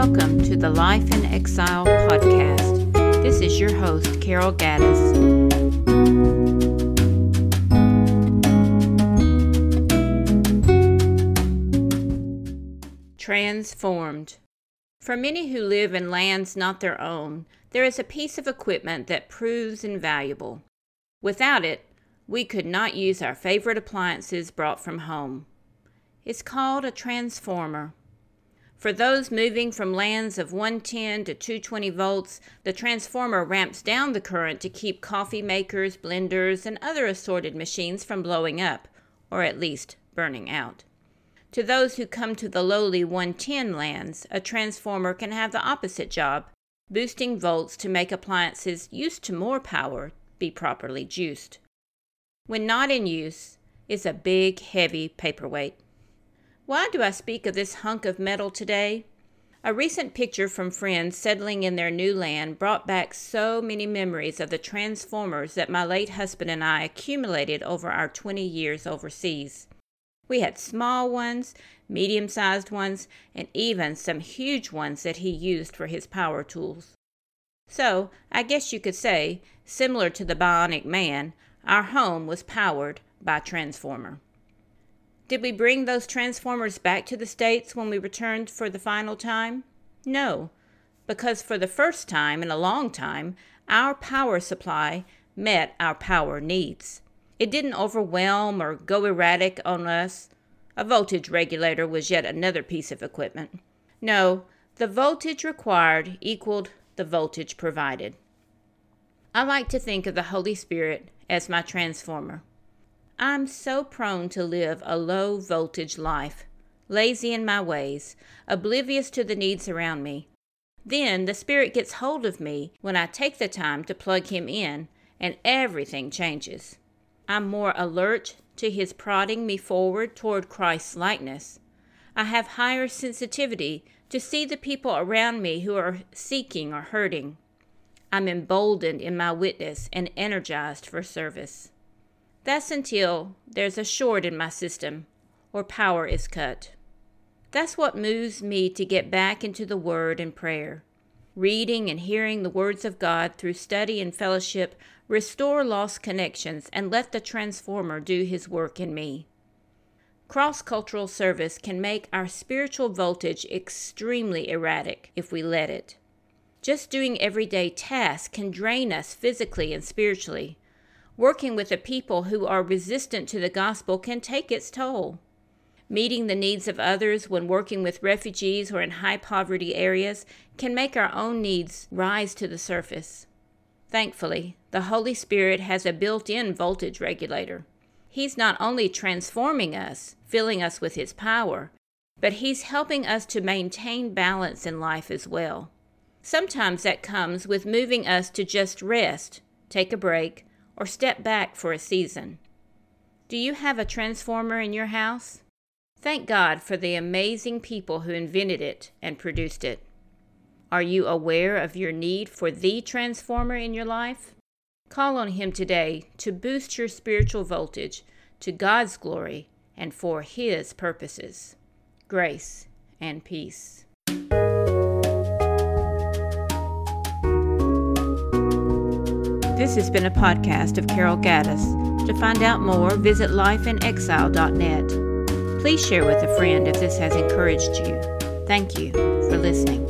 Life in Exile podcast. This is your host, Carol Gaddis. Transformed. For many who live in lands not their own, there is a piece of equipment that proves invaluable. Without it, we could not use our favorite appliances brought from home. It's called a transformer. For those moving from lands of 110 to 220 volts, the transformer ramps down the current to keep coffee makers, blenders, and other assorted machines from blowing up, or at least burning out. To those who come to the lowly 110 lands, a transformer can have the opposite job, boosting volts to make appliances used to more power be properly juiced. When not in use, it's a big, heavy paperweight. Why do I speak of this hunk of metal today? A recent picture from friends settling in their new land brought back so many memories of the transformers that my late husband and I accumulated over our 20 years overseas. We had small ones, medium sized ones, and even some huge ones that he used for his power tools. So, I guess you could say, similar to the Bionic Man, our home was powered by Transformer. Did we bring those transformers back to the States when we returned for the final time? No, because for the first time in a long time, our power supply met our power needs. It didn't overwhelm or go erratic on us. A voltage regulator was yet another piece of equipment. No, the voltage required equaled the voltage provided. I like to think of the Holy Spirit as my transformer. I'm so prone to live a low voltage life, lazy in my ways, oblivious to the needs around me. Then the Spirit gets hold of me when I take the time to plug Him in, and everything changes. I'm more alert to His prodding me forward toward Christ's likeness. I have higher sensitivity to see the people around me who are seeking or hurting. I'm emboldened in my witness and energized for service. That's until there's a short in my system or power is cut. That's what moves me to get back into the Word and prayer. Reading and hearing the words of God through study and fellowship restore lost connections and let the transformer do his work in me. Cross cultural service can make our spiritual voltage extremely erratic if we let it. Just doing everyday tasks can drain us physically and spiritually. Working with a people who are resistant to the gospel can take its toll. Meeting the needs of others when working with refugees or in high poverty areas can make our own needs rise to the surface. Thankfully, the Holy Spirit has a built in voltage regulator. He's not only transforming us, filling us with His power, but He's helping us to maintain balance in life as well. Sometimes that comes with moving us to just rest, take a break, or step back for a season. Do you have a transformer in your house? Thank God for the amazing people who invented it and produced it. Are you aware of your need for the transformer in your life? Call on Him today to boost your spiritual voltage to God's glory and for His purposes. Grace and peace. This has been a podcast of Carol Gaddis. To find out more, visit lifeinexile.net. Please share with a friend if this has encouraged you. Thank you for listening.